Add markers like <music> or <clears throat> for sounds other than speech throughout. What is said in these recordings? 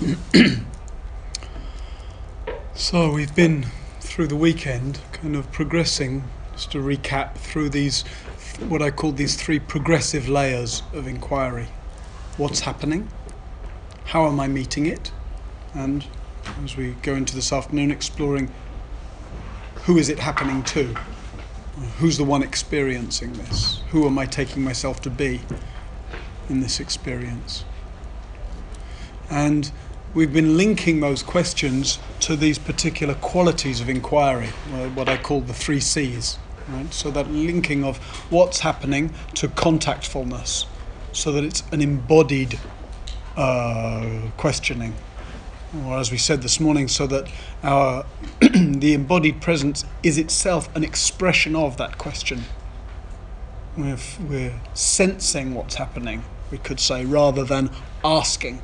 <clears throat> so we've been through the weekend, kind of progressing, just to recap, through these, what I call these three progressive layers of inquiry. What's happening? How am I meeting it? And as we go into this afternoon, exploring who is it happening to? Who's the one experiencing this? Who am I taking myself to be in this experience? And we've been linking those questions to these particular qualities of inquiry, what I call the three C's. Right? So that linking of what's happening to contactfulness, so that it's an embodied uh, questioning, or as we said this morning, so that our <clears throat> the embodied presence is itself an expression of that question. We're, we're sensing what's happening, we could say, rather than asking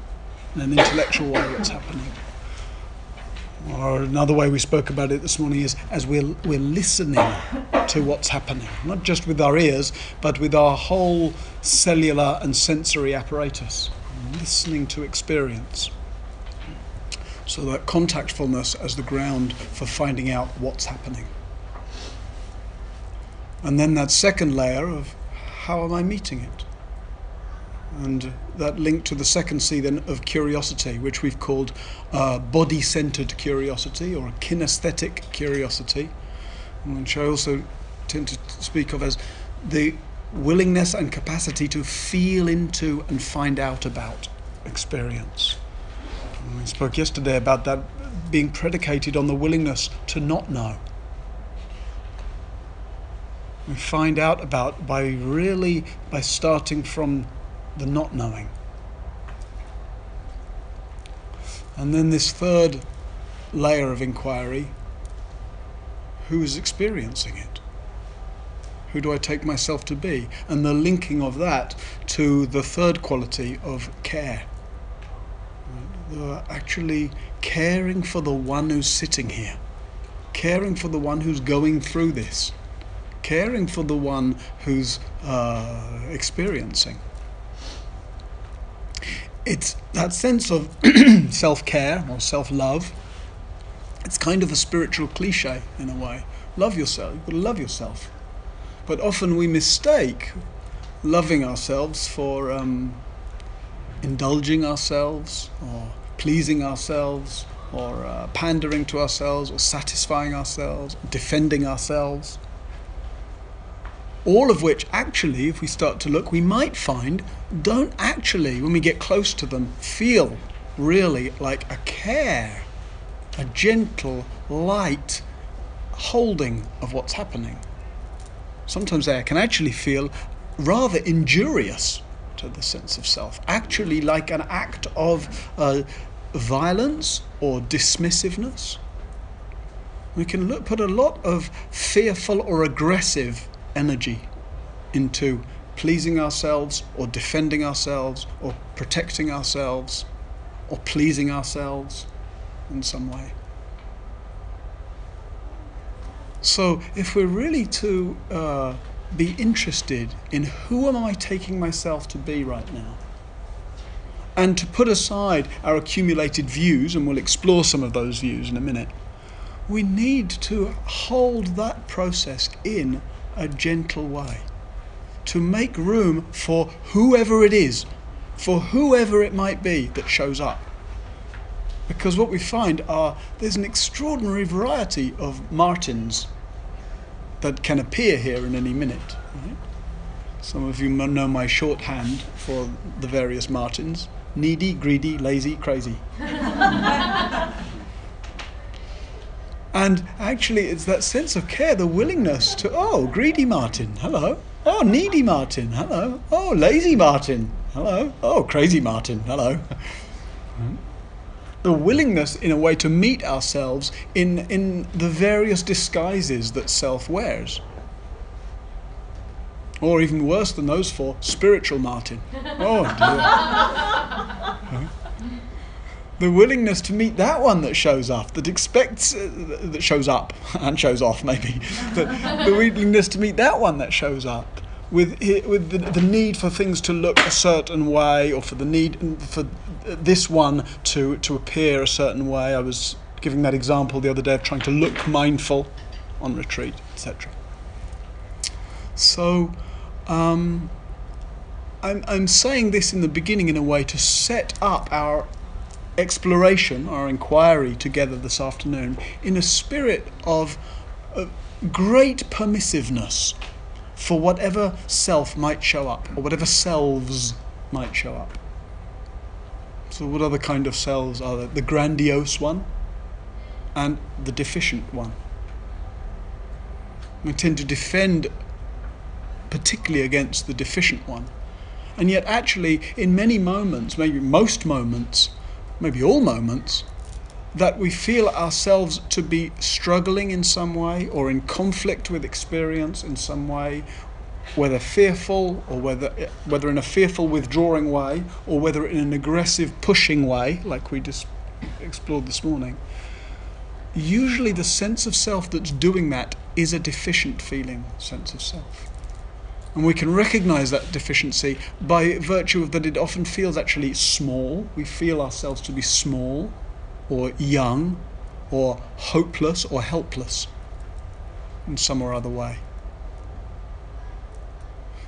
in an intellectual way what's happening. Or another way we spoke about it this morning is as we're, we're listening to what's happening, not just with our ears, but with our whole cellular and sensory apparatus, listening to experience. So that contactfulness as the ground for finding out what's happening. And then that second layer of how am I meeting it? And that link to the second C then of curiosity, which we've called uh, body centered curiosity or kinesthetic curiosity, which I also tend to speak of as the willingness and capacity to feel into and find out about experience. We spoke yesterday about that being predicated on the willingness to not know. We find out about by really by starting from the not knowing. And then this third layer of inquiry who is experiencing it? Who do I take myself to be? And the linking of that to the third quality of care. actually caring for the one who's sitting here, caring for the one who's going through this, caring for the one who's uh, experiencing it's that sense of <clears throat> self care or self love. It's kind of a spiritual cliche in a way. Love yourself. You've got to love yourself. But often we mistake loving ourselves for um, indulging ourselves or pleasing ourselves or uh, pandering to ourselves or satisfying ourselves, defending ourselves all of which actually, if we start to look, we might find don't actually, when we get close to them, feel really like a care, a gentle, light holding of what's happening. Sometimes they can actually feel rather injurious to the sense of self, actually like an act of uh, violence or dismissiveness. We can look, put a lot of fearful or aggressive energy into pleasing ourselves or defending ourselves or protecting ourselves or pleasing ourselves in some way. So, if we're really to uh, be interested in who am I taking myself to be right now, and to put aside our accumulated views, and we'll explore some of those views in a minute, we need to hold that process in a gentle way to make room for whoever it is, for whoever it might be that shows up. Because what we find are there's an extraordinary variety of Martins that can appear here in any minute. Right? Some of you know my shorthand for the various Martins needy, greedy, lazy, crazy. <laughs> And actually, it's that sense of care, the willingness to, oh, greedy Martin, hello. Oh, needy Martin, hello. Oh, lazy Martin, hello. Oh, crazy Martin, hello. the willingness, in a way, to meet ourselves in, in the various disguises that self wears. Or even worse than those four, spiritual Martin. Oh, dear <laughs> the willingness to meet that one that shows up, that expects, uh, that shows up <laughs> and shows off maybe, <laughs> the, the willingness to meet that one that shows up with with the, the need for things to look a certain way, or for the need for this one to to appear a certain way. I was giving that example the other day of trying to look mindful on retreat, etc. So. Um, I'm, I'm saying this in the beginning in a way to set up our exploration, our inquiry together this afternoon, in a spirit of uh, great permissiveness for whatever self might show up, or whatever selves might show up. So, what other kind of selves are there? The grandiose one and the deficient one. We tend to defend particularly against the deficient one. And yet, actually, in many moments, maybe most moments, maybe all moments, that we feel ourselves to be struggling in some way or in conflict with experience in some way, whether fearful or whether, whether in a fearful withdrawing way or whether in an aggressive pushing way, like we just explored this morning. Usually, the sense of self that's doing that is a deficient feeling sense of self. And we can recognize that deficiency by virtue of that it often feels actually small. We feel ourselves to be small or young or hopeless or helpless in some or other way.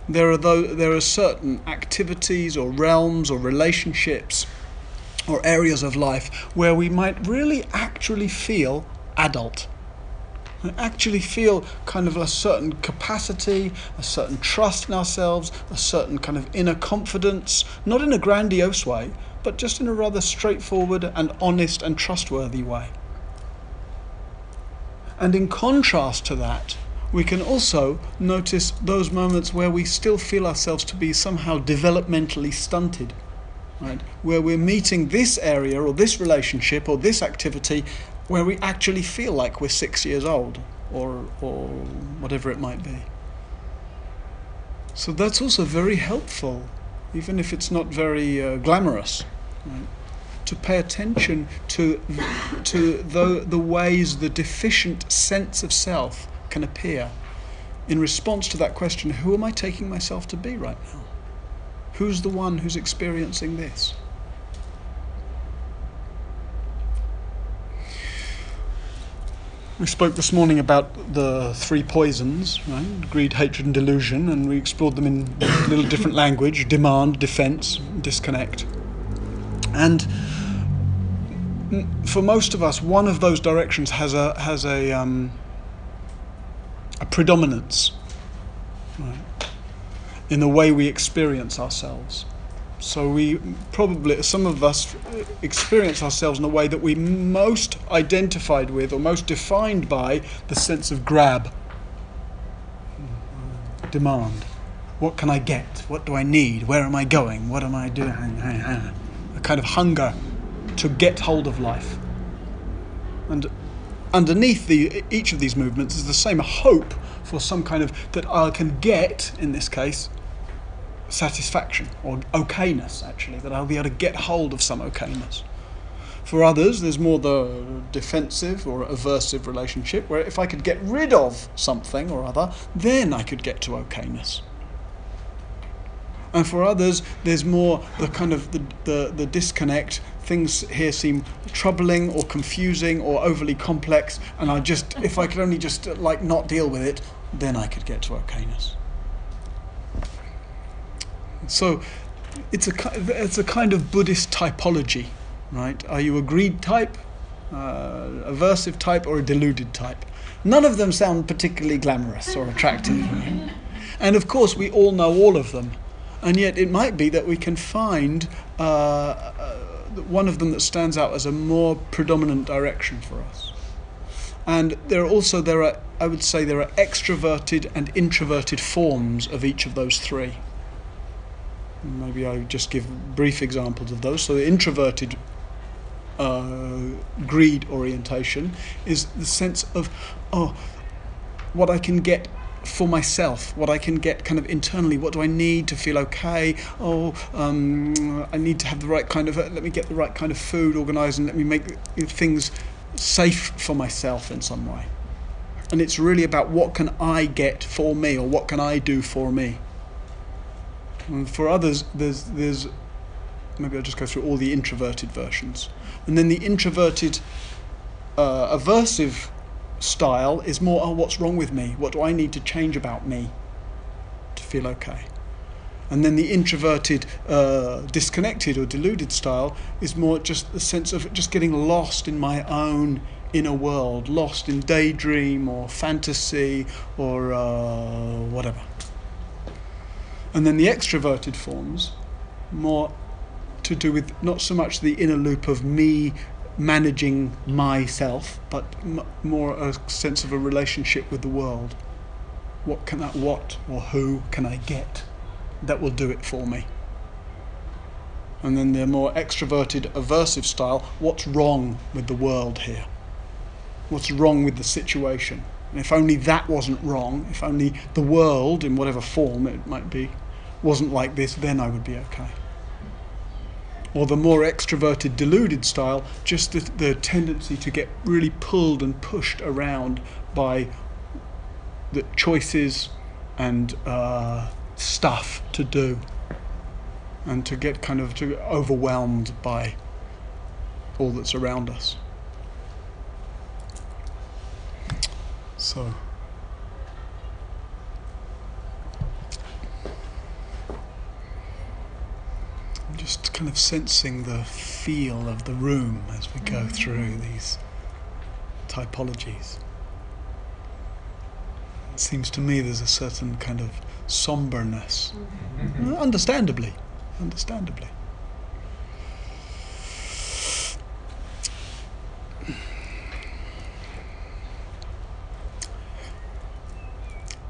There are, though, there are certain activities or realms or relationships or areas of life where we might really actually feel adult and actually feel kind of a certain capacity, a certain trust in ourselves, a certain kind of inner confidence, not in a grandiose way, but just in a rather straightforward and honest and trustworthy way. And in contrast to that, we can also notice those moments where we still feel ourselves to be somehow developmentally stunted. Right? Where we're meeting this area or this relationship or this activity where we actually feel like we're six years old or, or whatever it might be. So that's also very helpful, even if it's not very uh, glamorous, right? to pay attention to, to the, the ways the deficient sense of self can appear in response to that question who am I taking myself to be right now? Who's the one who's experiencing this? We spoke this morning about the three poisons, right? Greed, hatred, and delusion, and we explored them in a little different <laughs> language demand, defense, disconnect. And for most of us, one of those directions has a, has a, um, a predominance right? in the way we experience ourselves. So we probably, some of us experience ourselves in a way that we most identified with or most defined by the sense of grab, demand. What can I get? What do I need? Where am I going? What am I doing? A kind of hunger to get hold of life. And underneath the, each of these movements is the same hope for some kind of, that I can get, in this case, satisfaction or okayness, actually, that I'll be able to get hold of some okayness. For others, there's more the defensive or aversive relationship where if I could get rid of something or other, then I could get to okayness. And for others, there's more the kind of the, the, the disconnect. Things here seem troubling or confusing or overly complex, and I just, if I could only just like not deal with it, then I could get to okayness. So it's a, it's a kind of Buddhist typology, right? Are you a greed type, uh, aversive type, or a deluded type? None of them sound particularly glamorous or attractive. And of course, we all know all of them. And yet, it might be that we can find uh, uh, one of them that stands out as a more predominant direction for us. And there are also there are I would say there are extroverted and introverted forms of each of those three. Maybe I just give brief examples of those. So the introverted uh, greed orientation is the sense of, oh, what I can get for myself, what I can get kind of internally. What do I need to feel okay? Oh, um, I need to have the right kind of. Uh, let me get the right kind of food organised, and let me make things safe for myself in some way. And it's really about what can I get for me, or what can I do for me for others, there's there's maybe I'll just go through all the introverted versions, and then the introverted uh, aversive style is more, oh, what's wrong with me? What do I need to change about me to feel okay? And then the introverted, uh, disconnected or deluded style is more just the sense of just getting lost in my own inner world, lost in daydream or fantasy or uh, whatever. And then the extroverted forms, more to do with not so much the inner loop of me managing myself, but m- more a sense of a relationship with the world. What can I, what or who can I get that will do it for me? And then the more extroverted, aversive style, what's wrong with the world here? What's wrong with the situation? And if only that wasn't wrong, if only the world, in whatever form it might be, wasn't like this, then I would be okay or the more extroverted, deluded style, just the, the tendency to get really pulled and pushed around by the choices and uh, stuff to do, and to get kind of to overwhelmed by all that's around us. So. I'm just kind of sensing the feel of the room as we go mm-hmm. through these typologies. It seems to me there's a certain kind of somberness, mm-hmm. understandably, understandably.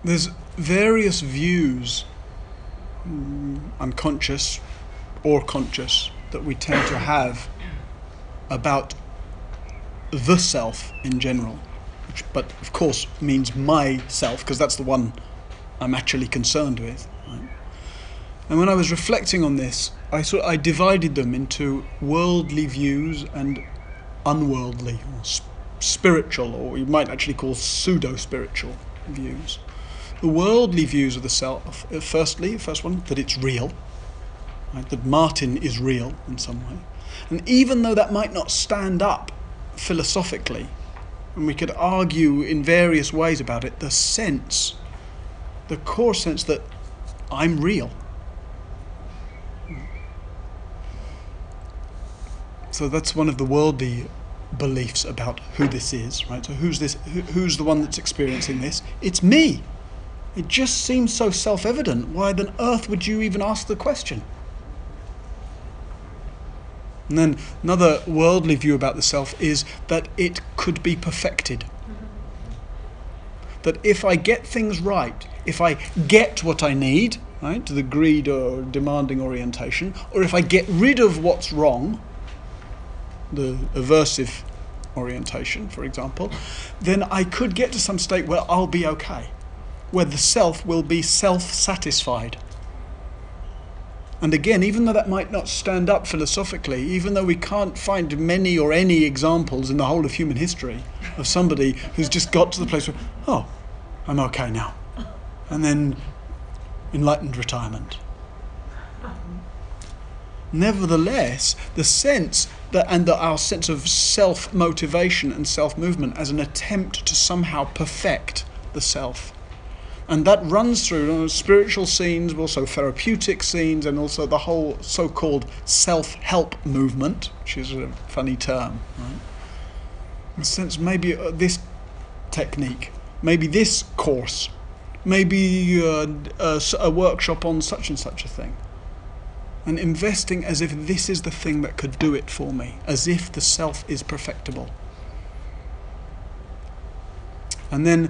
There's various views, mm, unconscious, or conscious that we tend to have about the self in general, which, but of course means myself because that's the one I'm actually concerned with. Right? And when I was reflecting on this, I sort I divided them into worldly views and unworldly or sp- spiritual, or you might actually call pseudo spiritual views. The worldly views of the self, uh, firstly, first one, that it's real right? that Martin is real in some way. And even though that might not stand up philosophically, and we could argue in various ways about it, the sense, the core sense that I'm real. So that's one of the worldly beliefs about who this is, right? So who's this? Who's the one that's experiencing this? It's me. It just seems so self-evident. Why on earth would you even ask the question? And then another worldly view about the self is that it could be perfected. That if I get things right, if I get what I need, right, to the greed or demanding orientation, or if I get rid of what's wrong, the aversive orientation, for example, then I could get to some state where I'll be okay, where the self will be self satisfied. And again, even though that might not stand up philosophically, even though we can't find many or any examples in the whole of human history of somebody who's just got to the place where, oh, I'm okay now. And then enlightened retirement. Nevertheless, the sense that, and the, our sense of self motivation and self movement as an attempt to somehow perfect the self and that runs through spiritual scenes, also therapeutic scenes, and also the whole so-called self-help movement, which is a funny term. Right? In sense, maybe uh, this technique, maybe this course, maybe uh, a, a workshop on such and such a thing, and investing as if this is the thing that could do it for me, as if the self is perfectible. And then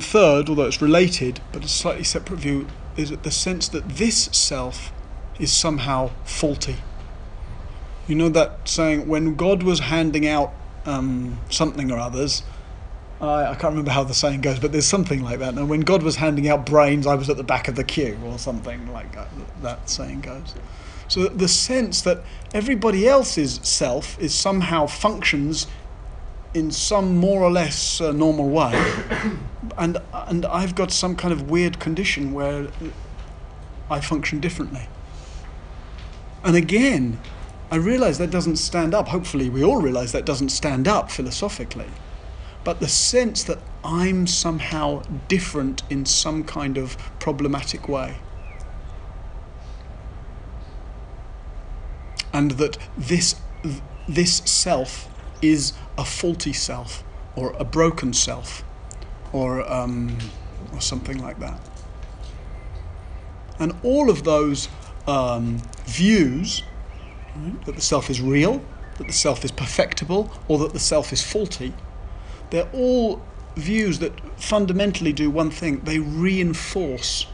third, although it's related but a slightly separate view, is the sense that this self is somehow faulty. You know that saying, when God was handing out um, something or others, I, I, can't remember how the saying goes, but there's something like that. And when God was handing out brains, I was at the back of the queue, or something like that, that saying goes. So the sense that everybody else's self is somehow functions in some more or less uh, normal way, <coughs> and and I've got some kind of weird condition where I function differently. And again, I realize that doesn't stand up. Hopefully, we all realize that doesn't stand up philosophically. But the sense that I'm somehow different in some kind of problematic way. And that this, this self is a faulty self or a broken self or, um, or something like that. And all of those um, views right, that the self is real, that the self is perfectible, or that the self is faulty, they're all views that fundamentally do one thing they reinforce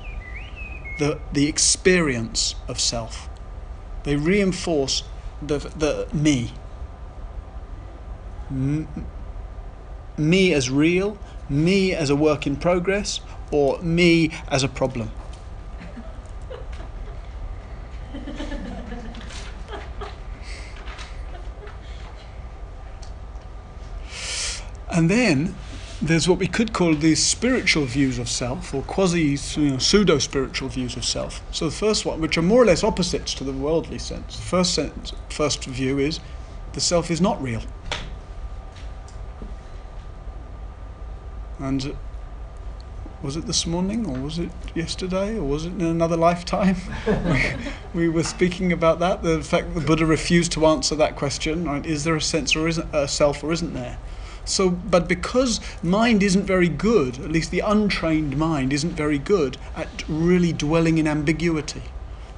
the, the experience of self, they reinforce the, the me. Me as real, me as a work in progress, or me as a problem. <laughs> And then there's what we could call these spiritual views of self, or quasi you know, pseudo spiritual views of self. So the first one, which are more or less opposites to the worldly sense. The first sense, first view is the self is not real. And was it this morning, or was it yesterday, or was it in another lifetime? <laughs> we, we, were speaking about that. The fact that the Buddha refused to answer that question. Right? Is there a sense or isn't a self, or isn't there? So, but because mind isn't very good, at least the untrained mind isn't very good at really dwelling in ambiguity.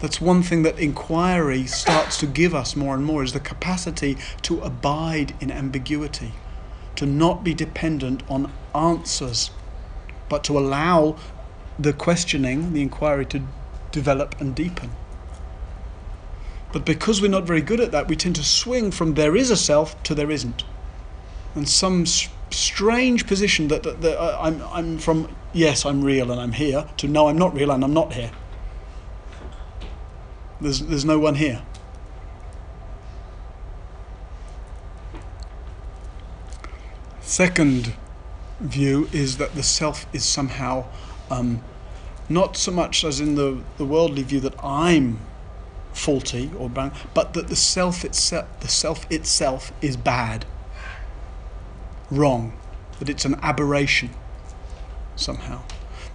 That's one thing that inquiry starts to give us more and more is the capacity to abide in ambiguity, to not be dependent on answers, but to allow the questioning, the inquiry to develop and deepen. But because we're not very good at that, we tend to swing from there is a self to there isn't and some strange position that, that, that uh, I'm, I'm from, yes, I'm real and I'm here, to no, I'm not real and I'm not here. There's, there's no one here. Second view is that the self is somehow um, not so much as in the, the worldly view that I'm faulty or bad, but that the self itself the self itself is bad. Wrong, that it's an aberration somehow,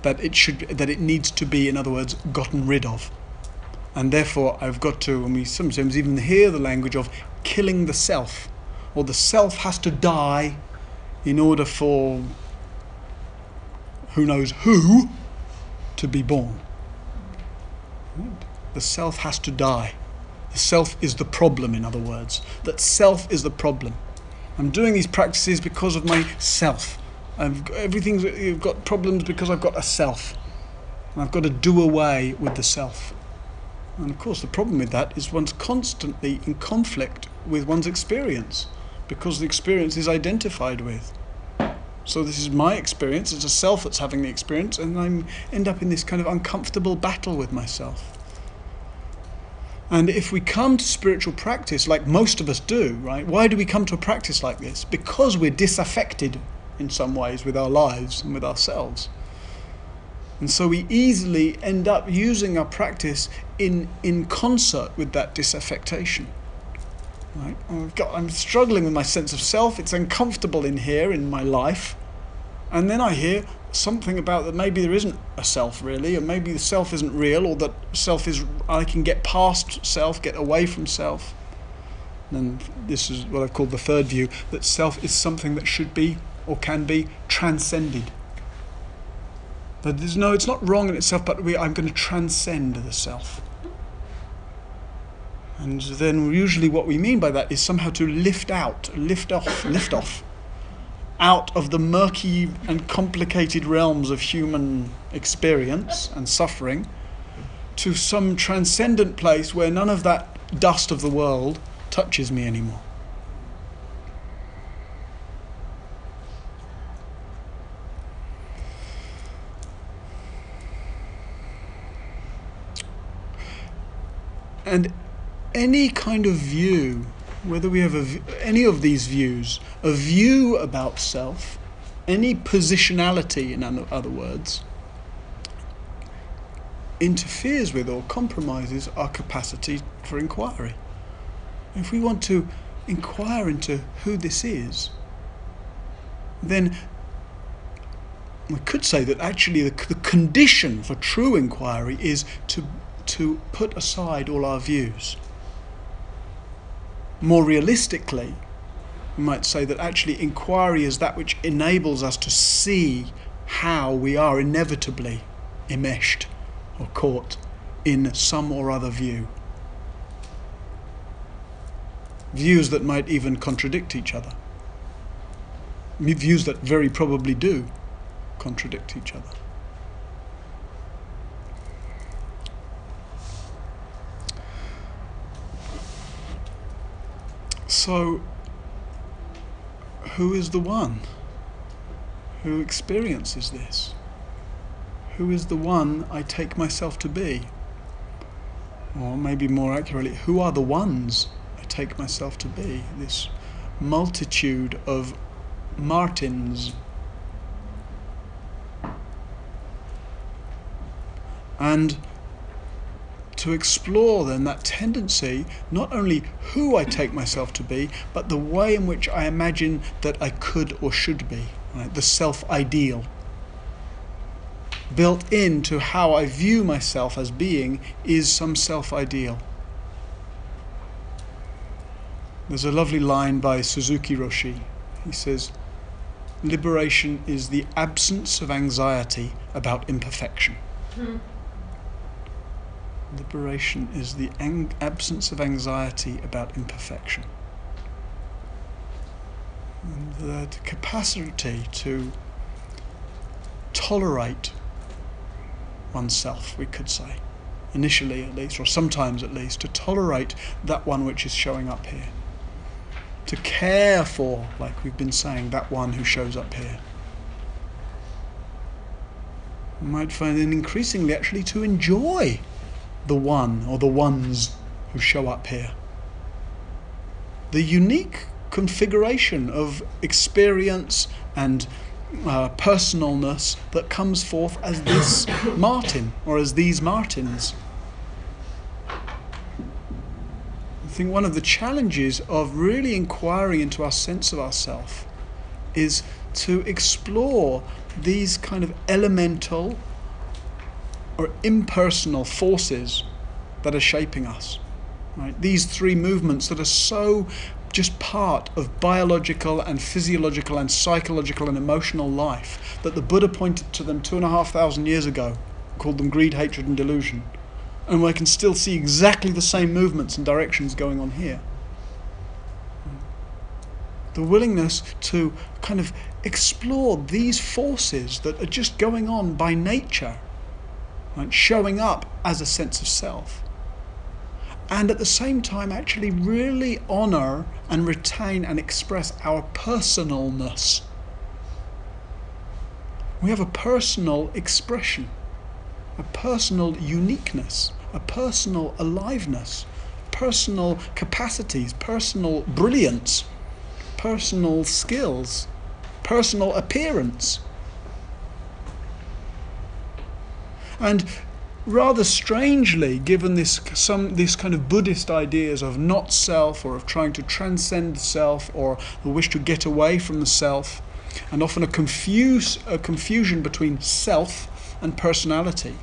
that it should that it needs to be, in other words, gotten rid of. And therefore, I've got to, and we sometimes even hear the language of killing the self, or the self has to die in order for who knows who to be born. The self has to die. The self is the problem, in other words. That self is the problem. I'm doing these practices because of myself. I've everything's I've got problems because I've got a self. And I've got to do away with the self. And of course, the problem with that is one's constantly in conflict with one's experience because the experience is identified with. So this is my experience. It's a self that's having the experience, and I end up in this kind of uncomfortable battle with myself. And if we come to spiritual practice, like most of us do, right? Why do we come to a practice like this? Because we're disaffected in some ways with our lives and with ourselves. And so we easily end up using our practice in, in concert with that disaffectation. Right? Got, I'm struggling with my sense of self. It's uncomfortable in here in my life. And then I hear, something about that maybe there isn't a self really, or maybe the self isn't real, or that self is I can get past self, get away from self. And this is what I've called the third view that self is something that should be or can be transcended. That there's no, it's not wrong in itself, but we, I'm going to transcend the self. And then usually what we mean by that is somehow to lift out, lift off, lift off out of the murky and complicated realms of human experience and suffering to some transcendent place where none of that dust of the world touches me anymore. And any kind of view whether we have a, any of these views, a view about self, any positionality, in other words, interferes with or compromises our capacity for inquiry. If we want to inquire into who this is, then we could say that actually the, the condition for true inquiry is to, to put aside all our views. More realistically, we might say that actually inquiry is that which enables us to see how we are inevitably enmeshed or caught in some or other view. Views that might even contradict each other. Views that very probably do contradict each other. So, who is the one who experiences this? Who is the one I take myself to be? Or maybe more accurately, who are the ones I take myself to be? This multitude of Martins. And to explore then that tendency, not only who I take myself to be, but the way in which I imagine that I could or should be, right? the self ideal. Built into how I view myself as being is some self ideal. There's a lovely line by Suzuki Roshi. He says, Liberation is the absence of anxiety about imperfection. Hmm. Liberation is the ang- absence of anxiety about imperfection. And the capacity to tolerate oneself, we could say, initially at least, or sometimes at least, to tolerate that one which is showing up here. To care for, like we've been saying, that one who shows up here. You might find it increasingly actually to enjoy the one or the ones who show up here. The unique configuration of experience and uh, personalness that comes forth as this <coughs> Martin or as these Martins. I think one of the challenges of really inquiring into our sense of ourself is to explore these kind of elemental or impersonal forces that are shaping us. Right? These three movements that are so just part of biological and physiological and psychological and emotional life that the Buddha pointed to them two and a half thousand years ago, called them greed, hatred, and delusion. And we can still see exactly the same movements and directions going on here. The willingness to kind of explore these forces that are just going on by nature showing up as a sense of self. And at the same time, actually really honor and retain and express our personalness. We have a personal expression, a personal uniqueness, a personal aliveness, personal capacities, personal brilliance, personal skills, personal appearance. And rather strangely, given this some this kind of Buddhist ideas of not self or of trying to transcend the self or the wish to get away from the self, and often a confuse a confusion between self and personality.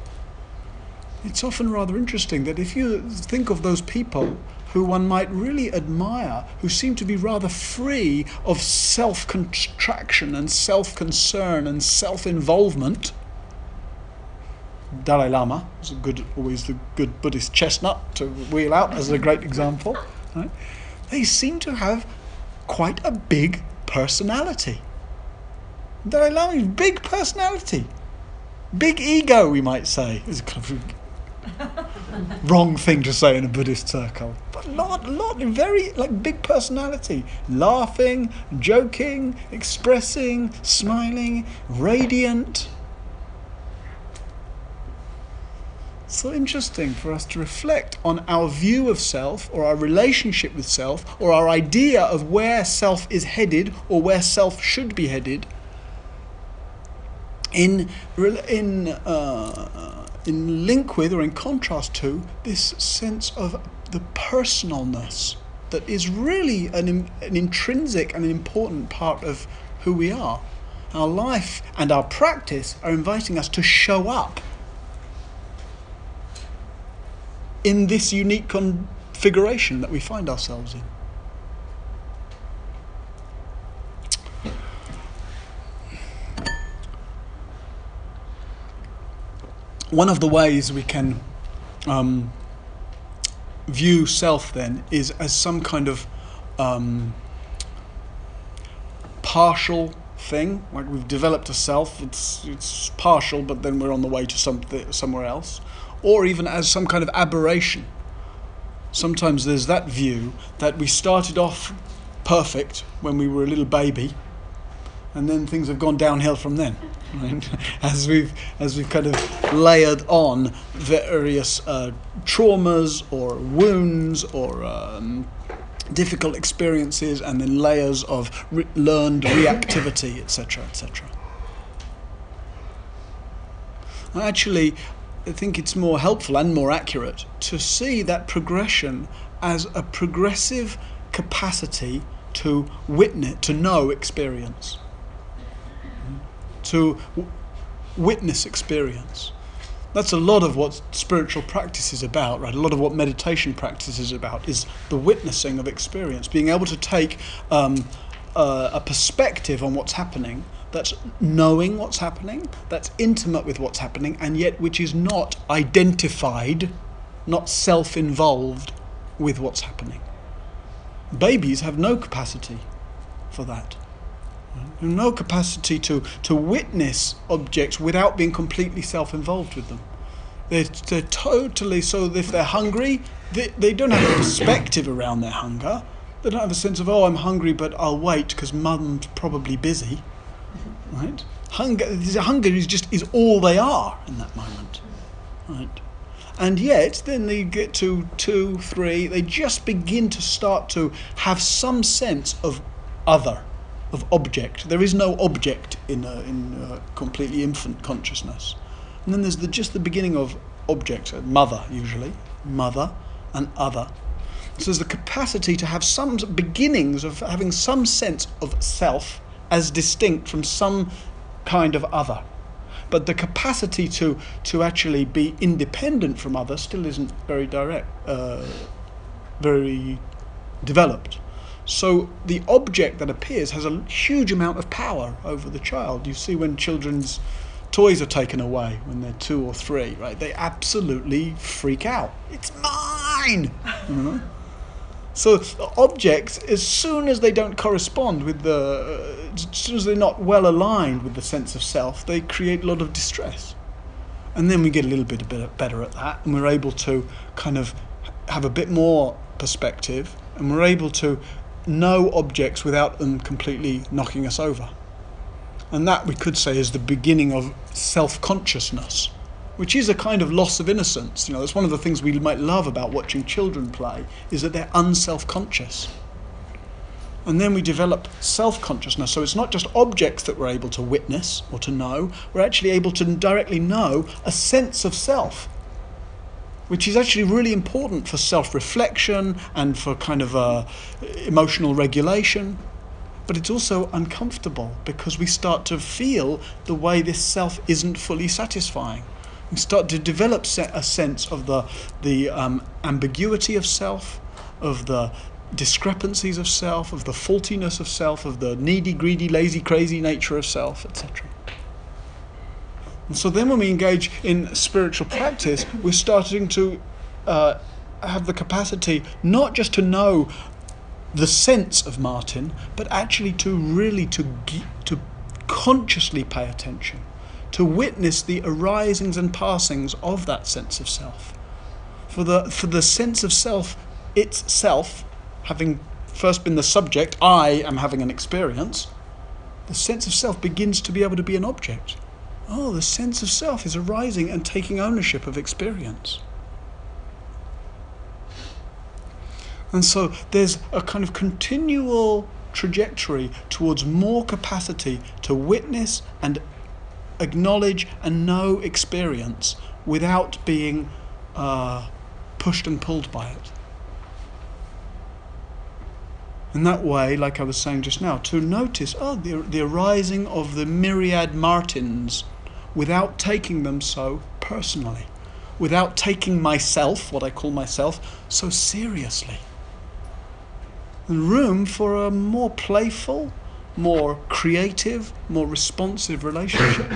It's often rather interesting that if you think of those people who one might really admire, who seem to be rather free of self contraction and self concern and self involvement, Dalai Lama is a good, always the good Buddhist chestnut to wheel out as a great example. Right? They seem to have quite a big personality. Dalai Lama is big personality, big ego, we might say. Is kind of <laughs> wrong thing to say in a Buddhist circle, but lot, lot, very like big personality, laughing, joking, expressing, smiling, radiant so interesting for us to reflect on our view of self or our relationship with self or our idea of where self is headed or where self should be headed in, in, uh, in link with or in contrast to this sense of the personalness that is really an, an intrinsic and an important part of who we are. Our life and our practice are inviting us to show up in this unique configuration that we find ourselves in. One of the ways we can um, view self then is as some kind of um, partial thing. Like we've developed a self, it's it's partial, but then we're on the way to something somewhere else, or even as some kind of aberration. Sometimes there's that view that we started off perfect when we were a little baby, and then things have gone downhill from then. <laughs> Right? As we've as we've kind of layered on various uh, traumas or wounds or um, difficult experiences, and then layers of re- learned reactivity, etc., etc. Actually, I think it's more helpful and more accurate to see that progression as a progressive capacity to witness, to know experience to w- witness experience. That's a lot of what spiritual practice is about, right? A lot of what meditation practice is about is the witnessing of experience, being able to take um, uh, a perspective on what's happening that's knowing what's happening, that's intimate with what's happening, and yet which is not identified, not self involved with what's happening. Babies have no capacity for that no capacity to, to witness objects without being completely self involved with them. They're, they're totally so if they're hungry, they, they don't have a perspective around their hunger. They don't have a sense of, oh, I'm hungry, but I'll wait because mum's probably busy. Right? Hunger, hunger is just is all they are in that moment. Right? And yet, then they get to two, three, they just begin to start to have some sense of other of object. There is no object in a, in a completely infant consciousness. And then there's the, just the beginning of object, uh, mother usually, mother and other. So there's the capacity to have some beginnings of having some sense of self as distinct from some kind of other. But the capacity to, to actually be independent from other still isn't very direct, uh, very developed. So the object that appears has a huge amount of power over the child. You see when children's toys are taken away when they're two or three, right? They absolutely freak out. It's mine. <laughs> You know? So objects, as soon as they don't correspond with the, uh, as soon as they're not well aligned with the sense of self, they create a lot of distress. And then we get a little bit better at that, and we're able to kind of have a bit more perspective, and we're able to know objects without them completely knocking us over. And that we could say is the beginning of self consciousness, which is a kind of loss of innocence. You know, that's one of the things we might love about watching children play, is that they're unself conscious. And then we develop self consciousness. So it's not just objects that we're able to witness or to know, we're actually able to directly know a sense of self which is actually really important for self reflection and for kind of uh, emotional regulation. But it's also uncomfortable because we start to feel the way this self isn't fully satisfying. Start to develop a sense of the, the um, ambiguity of self, of the discrepancies of self, of the faultiness of self, of the needy, greedy, lazy, crazy nature of self, etc. And so then when we engage in spiritual practice, we're starting to uh, have the capacity not just to know the sense of Martin, but actually to really to to consciously pay attention, to witness the arisings and passings of that sense of self. For the for the sense of self itself, having first been the subject, I am having an experience. The sense of self begins to be able to be an object oh, the sense of self is arising and taking ownership of experience. And so there's a kind of continual trajectory towards more capacity to witness and acknowledge and know experience without being uh, pushed and pulled by it. In that way, like I was saying just now, to notice, oh, the, the arising of the myriad Martins without taking them so personally, without taking myself, what I call myself, so seriously. And room for a more playful, more creative, more responsive relationship. <laughs>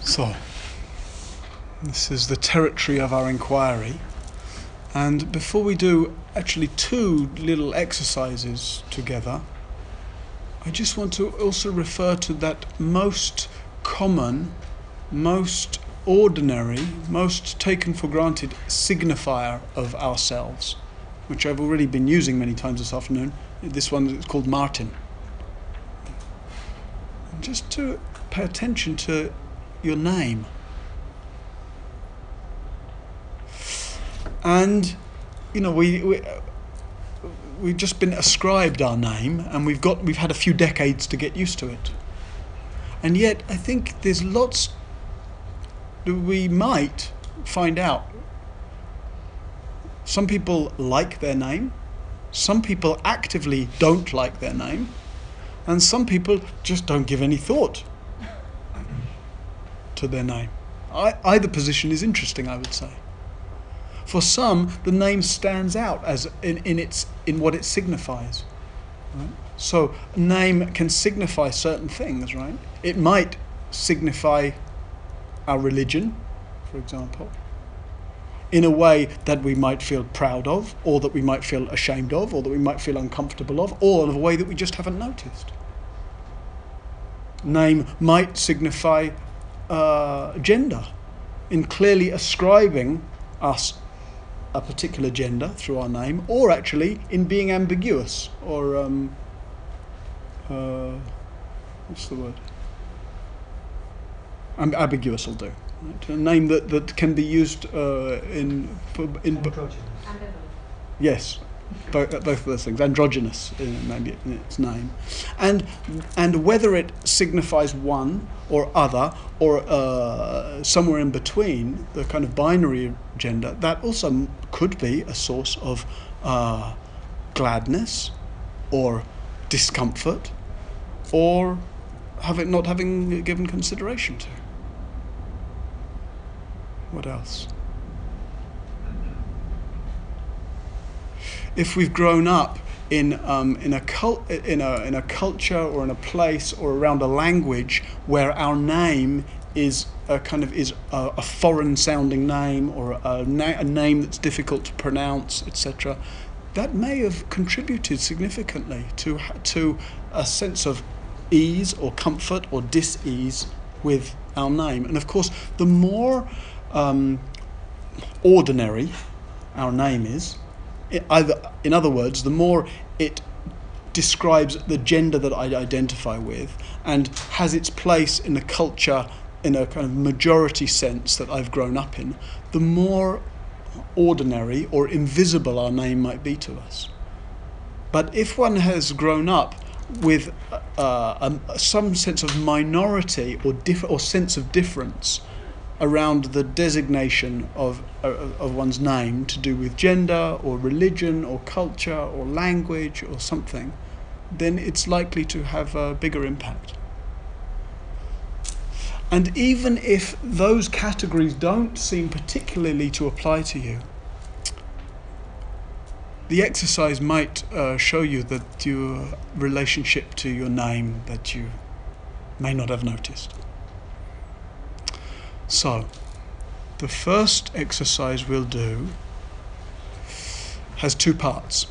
so, this is the territory of our inquiry. And before we do actually two little exercises together, I just want to also refer to that most common, most ordinary, most taken for granted signifier of ourselves, which I've already been using many times this afternoon. This one is called Martin. Just to pay attention to your name. And, you know, we, we we've just been ascribed our name and we've got we've had a few decades to get used to it. And yet I think there's lots we might find out. Some people like their name, some people actively don't like their name, and some people just don't give any thought to their name. I, either position is interesting, I would say. For some, the name stands out as in, in its in what it signifies. Right? So, name can signify certain things, right? It might signify our religion, for example, in a way that we might feel proud of, or that we might feel ashamed of, or that we might feel uncomfortable of, or in a way that we just haven't noticed. Name might signify uh, gender, in clearly ascribing us a particular gender through our name, or actually in being ambiguous, or um, uh, what's the word? Ambiguous will do. Right? A name that, that can be used uh, in in yes, both, both of those things. Androgynous in, maybe in its name, and and whether it signifies one or other or uh, somewhere in between the kind of binary gender, that also could be a source of uh, gladness or discomfort or having not having given consideration to. What else? If we've grown up in, um, in, a cult, in, a, in a culture or in a place or around a language where our name is a kind of is a, a foreign sounding name or a, na- a name that's difficult to pronounce, etc., that may have contributed significantly to, to a sense of ease or comfort or dis ease with our name. And of course, the more um, ordinary our name is, it either, in other words, the more it describes the gender that I identify with and has its place in a culture in a kind of majority sense that I've grown up in, the more ordinary or invisible our name might be to us. But if one has grown up with uh, some sense of minority or, diff- or sense of difference around the designation of, uh, of one's name to do with gender or religion or culture or language or something, then it's likely to have a bigger impact. And even if those categories don't seem particularly to apply to you, the exercise might uh, show you that your relationship to your name that you may not have noticed. So, the first exercise we'll do has two parts.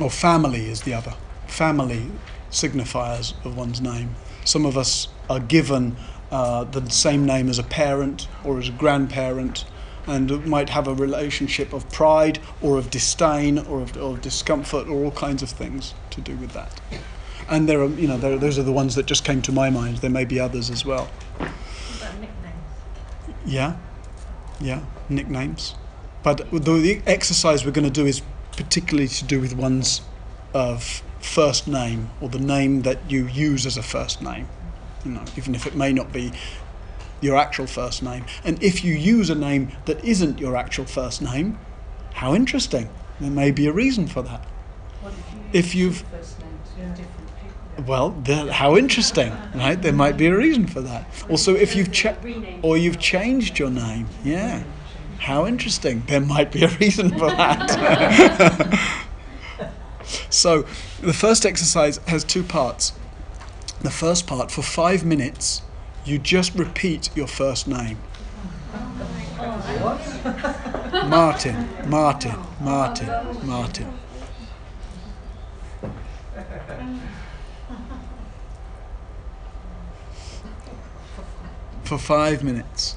Or family is the other. Family signifiers of one's name. Some of us are given uh, the same name as a parent or as a grandparent and might have a relationship of pride or of disdain or of, or of discomfort or all kinds of things to do with that and there are you know there, those are the ones that just came to my mind. There may be others as well. nicknames? Yeah, yeah, nicknames. But the, the exercise we're going to do is particularly to do with one's uh, f- first name or the name that you use as a first name. You know, even if it may not be your actual first name. And if you use a name that isn't your actual first name, how interesting. There may be a reason for that. What if you if you've. first name people? Well, how interesting, right? There might be a reason for that. Also, if you've cha- or you've changed your name, yeah. How interesting. There might be a reason for that. <laughs> so, the first exercise has two parts. The first part, for five minutes, you just repeat your first name. Martin, Martin, Martin, Martin. For five minutes.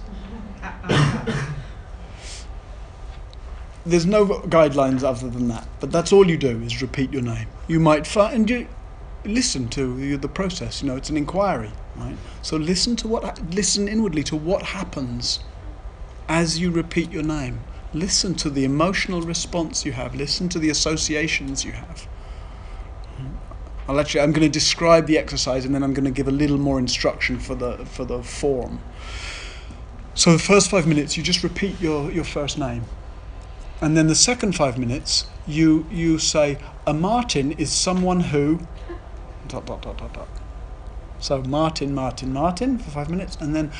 There's no guidelines other than that, but that's all you do is repeat your name. You might find you listen to the process. You know, it's an inquiry, right? So listen to what listen inwardly to what happens as you repeat your name. Listen to the emotional response you have. Listen to the associations you have. I'll actually, I'm going to describe the exercise and then I'm going to give a little more instruction for the for the form. So the first five minutes, you just repeat your, your first name, and then the second five minutes, you you say a Martin is someone who. Dot dot dot dot dot. So Martin, Martin, Martin for five minutes, and then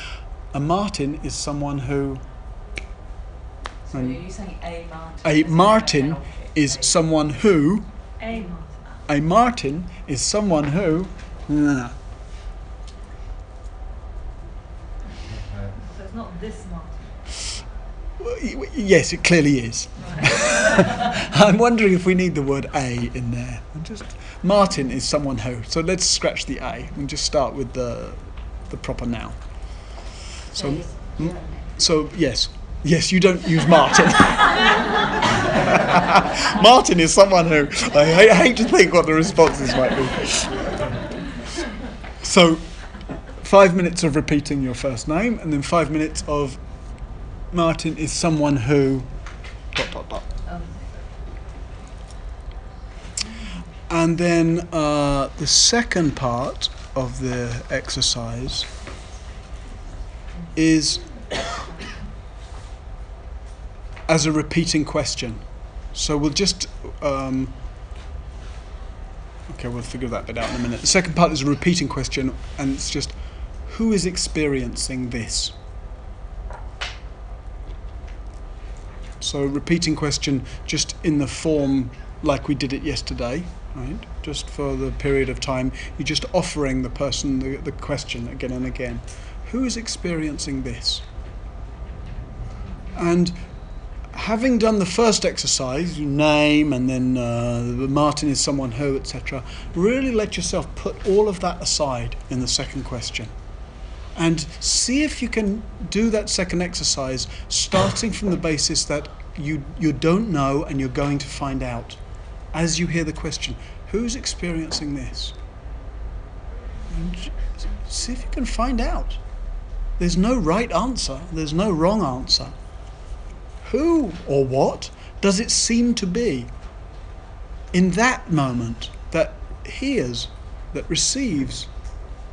a Martin is someone who. So Um, saying a Martin. A Martin is someone who. a Martin. A Martin is someone who. No, no, no. So it's not this Martin. Well, Yes, it clearly is. <laughs> I'm wondering if we need the word a in there. And Just Martin is someone who. So let's scratch the a and just start with the the proper noun. So, so yes, yes, you don't use Martin. <laughs> Martin is someone who. I I hate to think what the responses might be. So, five minutes of repeating your first name, and then five minutes of Martin is someone who. Dot dot dot. And then uh, the second part of the exercise is as a repeating question. So we'll just. Um, okay, we'll figure that bit out in a minute. The second part is a repeating question, and it's just who is experiencing this? So, repeating question just in the form like we did it yesterday, right? Just for the period of time, you're just offering the person the, the question again and again. Who is experiencing this? And having done the first exercise, you name and then uh, Martin is someone who, etc., really let yourself put all of that aside in the second question. And see if you can do that second exercise starting from the basis that you you don't know and you're going to find out as you hear the question who's experiencing this? And see if you can find out. There's no right answer. There's no wrong answer who or what does it seem to be in that moment that hears that receives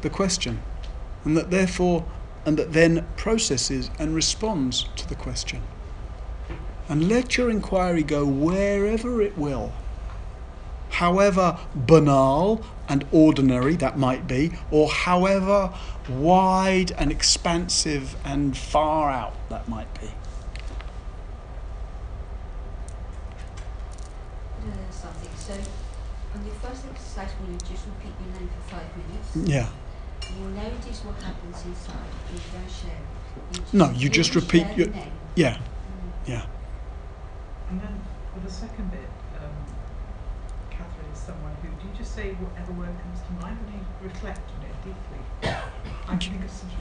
the question and that therefore and that then processes and responds to the question. And let your inquiry go wherever it will, however banal and ordinary that might be, or however wide and expansive and far out that might be. uh, something. So, on the first exercise, will you just repeat your name for five minutes? Yeah. You notice what happens inside. You don't share. You just, No, you just repeat your- name. Yeah. Mm. Yeah. And then for the second bit, um, Catherine is someone who, do you just say whatever word comes to mind or do you reflect on it deeply? I think it's such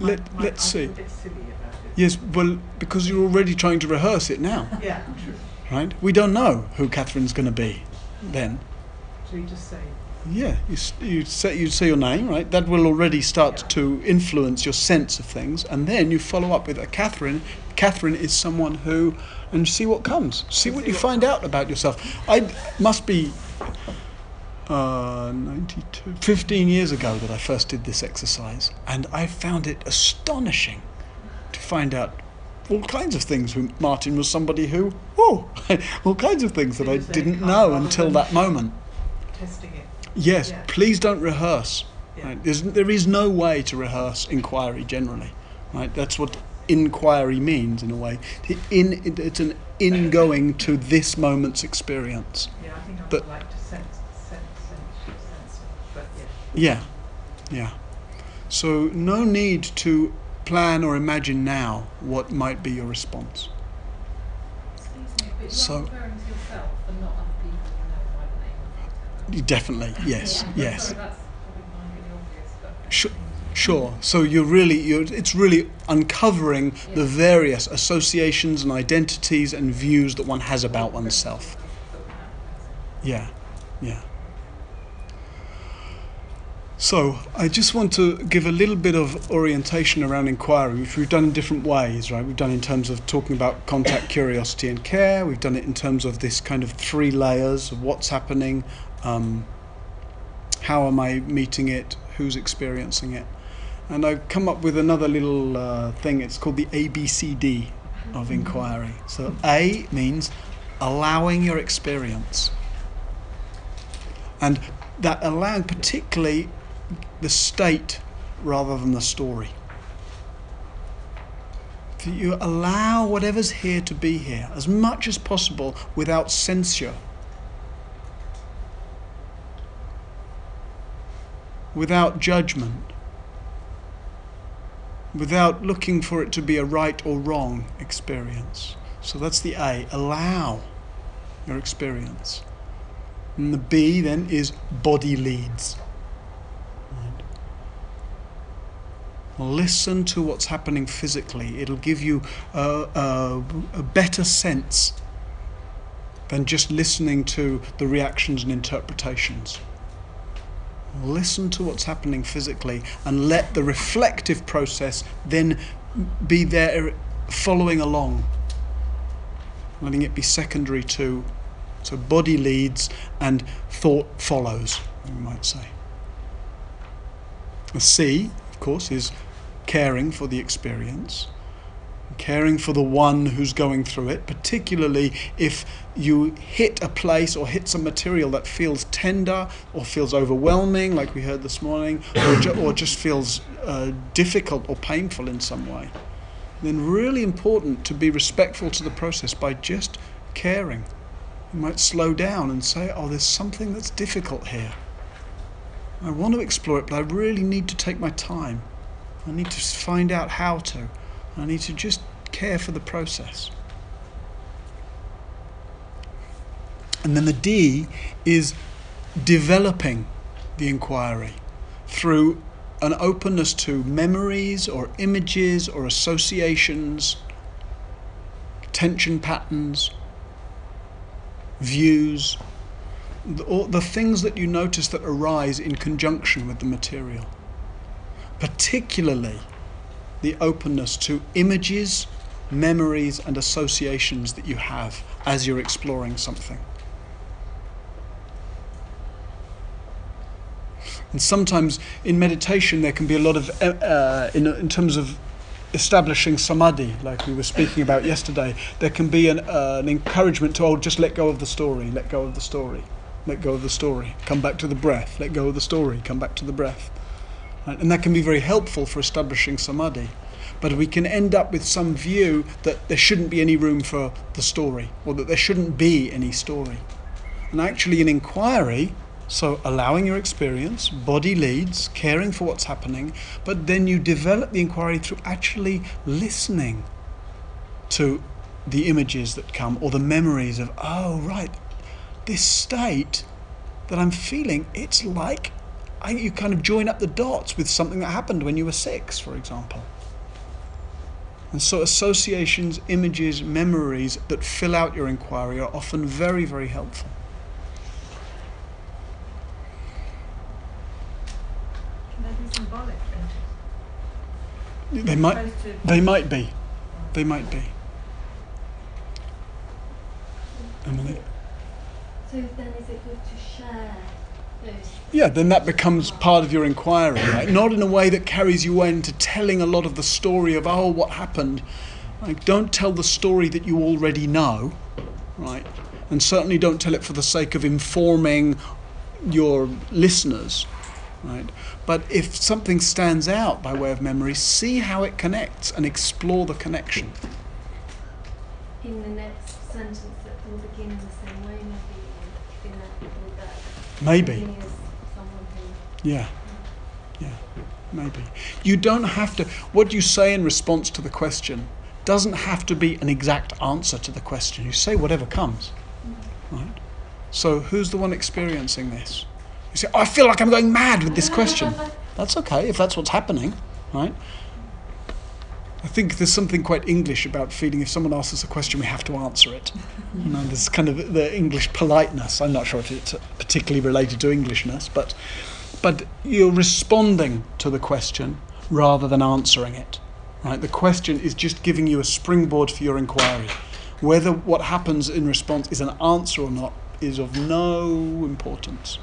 a, Let- my, let's I see. a bit silly about it. Yes, well, because you're already trying to rehearse it now, Yeah, true. right? We don't know who Catherine's going to be then. So you just say, Yeah, you, you say you say your name, right? That will already start to influence your sense of things, and then you follow up with a Catherine. Catherine is someone who, and see what comes. See what you find out about yourself. I must be uh, 92, 15 years ago that I first did this exercise, and I found it astonishing to find out all kinds of things. Martin was somebody who, oh, <laughs> all kinds of things that I didn't know until that moment. Testing it. Yes, Yeah. please don't rehearse. Yeah. Right? There's, there is no way to rehearse inquiry generally. Right? That's what inquiry means in a way. The In, it- it's an ingoing to this moment's experience. Yeah, I think I But- would like to sense, sense, sense, sense. But yeah. Yeah, yeah. So no need to plan or imagine now what might be your response. Excuse me, but you So- are referring to yourself and not other people you know by the name of whatever. Definitely, yes, Yeah. yes. Sorry, that's probably not really obvious, but. Sure. Sure. So you're really you're, it's really uncovering the various associations and identities and views that one has about oneself. Yeah, yeah. So I just want to give a little bit of orientation around inquiry, which we've done in different ways, right? We've done in terms of talking about contact, <coughs> curiosity, and care. We've done it in terms of this kind of three layers of what's happening, um, how am I meeting it, who's experiencing it, and I've come up with another little uh, thing. It's called the ABCD of inquiry. So A means allowing your experience and that allowing particularly the state rather than the story. That you allow whatever's here to be here as much as possible without censure, without judgment, without looking for it to be a right or wrong experience. So that's the A. Allow your experience. And the B then is body leads. Listen to what's happening physically. It'll give you a, a, a better sense than just listening to the reactions and interpretations. Listen to what's happening physically and let the reflective process then be there following along, letting it be secondary to so body leads and thought follows, we might say. The C, of course, is caring for the experience, caring for the one who's going through it, particularly if you hit a place or hit some material that feels tender or feels overwhelming, like we heard this morning, or, ju- or just feels uh, difficult or painful in some way. Then, really important to be respectful to the process by just caring. You might slow down and say, Oh, there's something that's difficult here. I want to explore it, but I really need to take my time. I need to find out how to. I need to just care for the process. And then the D is developing the inquiry through an openness to memories or images or associations, tension patterns, views, the, the things that you notice that arise in conjunction with the material. Particularly the openness to images, memories, and associations that you have as you're exploring something. And sometimes in meditation, there can be a lot of, uh, uh, in, in terms of establishing samadhi, like we were speaking about yesterday, there can be an, uh, an encouragement to, oh, just let go of the story, let go of the story, let go of the story, come back to the breath, let go of the story, come back to the breath. Right? And that can be very helpful for establishing samadhi. But we can end up with some view that there shouldn't be any room for the story, or that there shouldn't be any story. And actually, an inquiry, so allowing your experience, body leads, caring for what's happening, but then you develop the inquiry through actually listening to the images that come or the memories of, oh, right, this state that I'm feeling, it's like I, you kind of join up the dots with something that happened when you were six, for example. And so associations, images, memories that fill out your inquiry are often very, very helpful. They be symbolic? They might, they might be. They might be. Emily. So then is it good to yeah, then that becomes part of your inquiry, right? <clears throat> Not in a way that carries you into telling a lot of the story of oh what happened. Like don't tell the story that you already know, right? And certainly don't tell it for the sake of informing your listeners, right? But if something stands out by way of memory, see how it connects and explore the connection. In the next sentence that will begin in the same way, maybe in that, with that Maybe. Yeah. Yeah. Maybe. You don't have to what you say in response to the question doesn't have to be an exact answer to the question. You say whatever comes. Right? So who's the one experiencing this? You say, I feel like I'm going mad with this question. That's okay if that's what's happening, right? I think there's something quite English about feeling if someone asks us a question, we have to answer it. You know, there's kind of the English politeness. I'm not sure if it's particularly related to Englishness, but but you're responding to the question rather than answering it. Right? The question is just giving you a springboard for your inquiry. Whether what happens in response is an answer or not is of no importance.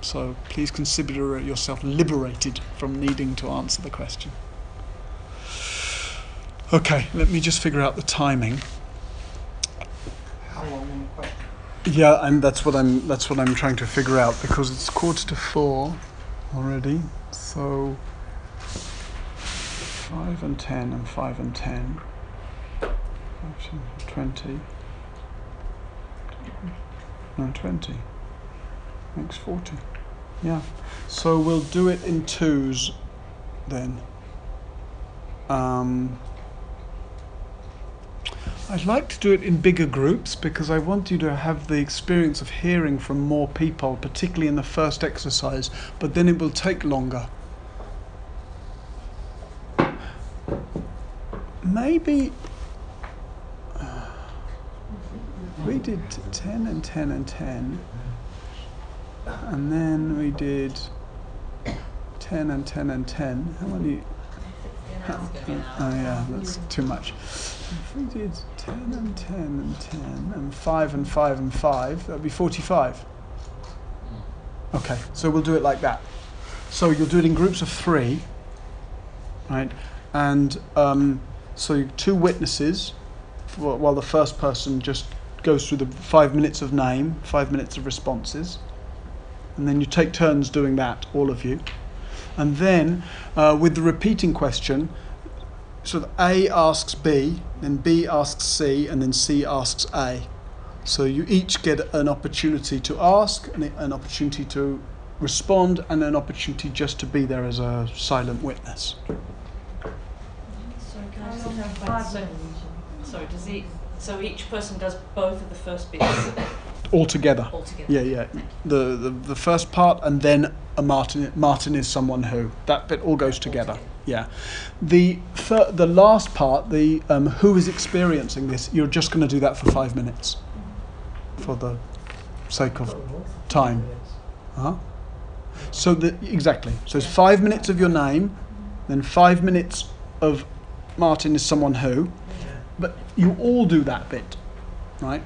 So please consider yourself liberated from needing to answer the question. Okay, let me just figure out the timing. How long will the question? Yeah, and that's what I'm that's what I'm trying to figure out because it's quarter to four already. So five and ten and five and ten. Twenty. No, twenty. Makes forty. Yeah. So we'll do it in twos then. Um, I'd like to do it in bigger groups because I want you to have the experience of hearing from more people, particularly in the first exercise, but then it will take longer. Maybe uh, we did 10 and 10 and 10, and then we did 10 and 10 and 10. How many? Oh, yeah, that's too much. If we did 10 and 10 and 10 and 5 and 5 and 5, that'd be 45. Okay, so we'll do it like that. So you'll do it in groups of three, right? And um, so two witnesses, wh- while the first person just goes through the five minutes of name, five minutes of responses. And then you take turns doing that, all of you. And then uh, with the repeating question, sort of A asks B, then B asks C, and then C asks A. So you each get an opportunity to ask, an, an opportunity to respond, and an opportunity just to be there as a silent witness. Sorry, can I just How long have have five five so, sorry, does he, so each person does both of the first bits <coughs> All together. all together? Yeah, yeah. The, the the first part, and then a Martin. Martin is someone who. That bit all goes together. Yeah. The thir- the last part, the um, who is experiencing this, you're just going to do that for five minutes, for the sake of time. Huh? So the exactly. So it's five minutes of your name, then five minutes of Martin is someone who, but you all do that bit, right?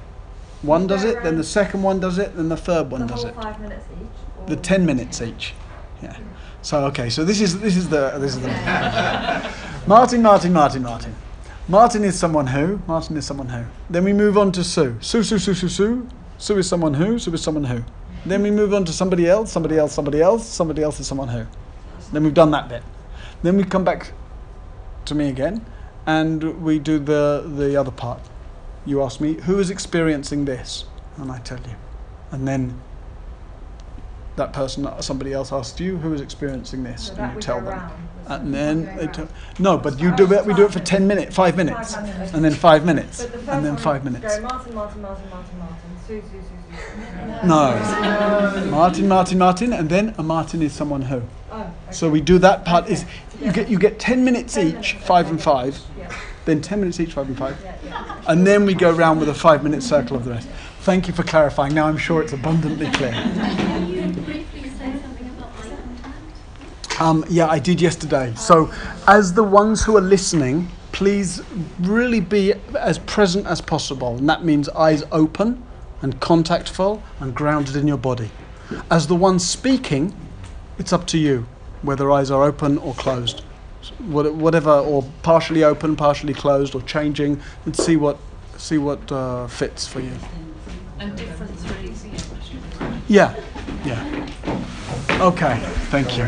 One does it, then the second one does it, then the third one the does it. five minutes each? The ten minutes each. Yeah. So okay, so this is this is the this is the <laughs> Martin, Martin, Martin, Martin. Martin is someone who. Martin is someone who. Then we move on to Sue. Sue, Sue, Sue, Sue, Sue. Sue is someone who. Sue is someone who. Then we move on to somebody else. Somebody else. Somebody else. Somebody else is someone who. Then we've done that bit. Then we come back to me again, and we do the the other part. You ask me who is experiencing this, and I tell you, and then that person, somebody else asks you who is experiencing this, So and you tell them. round. And then they tell, no, but you do it. We do it for ten minutes, five minutes, Five minutes. and then five minutes, the and then five minutes. Go Martin, Martin, Martin, Martin, Martin, Sue, Sue, Sue, Sue. No, Martin, Martin, Martin, and then a Martin is someone who. Oh, okay. So we do that part. Is you Yeah. get you get ten minutes 10 each, minutes, five okay. and five, Yeah, then ten minutes each, five and five, yeah, yeah. and then we go round with a five-minute circle of the rest. Thank you for clarifying. Now I'm sure it's abundantly clear. <laughs> Can you briefly say something about eye contact? Um, yeah, I did yesterday. So, as the ones who are listening, please really be as present as possible. And that means eyes open and contactful and grounded in your body. As the ones speaking, it's up to you whether eyes are open or closed. What- Whatever, or partially open, partially closed, or changing, and see what, see what uh, fits for you. And different threes. Yeah, yeah. Okay, thank you.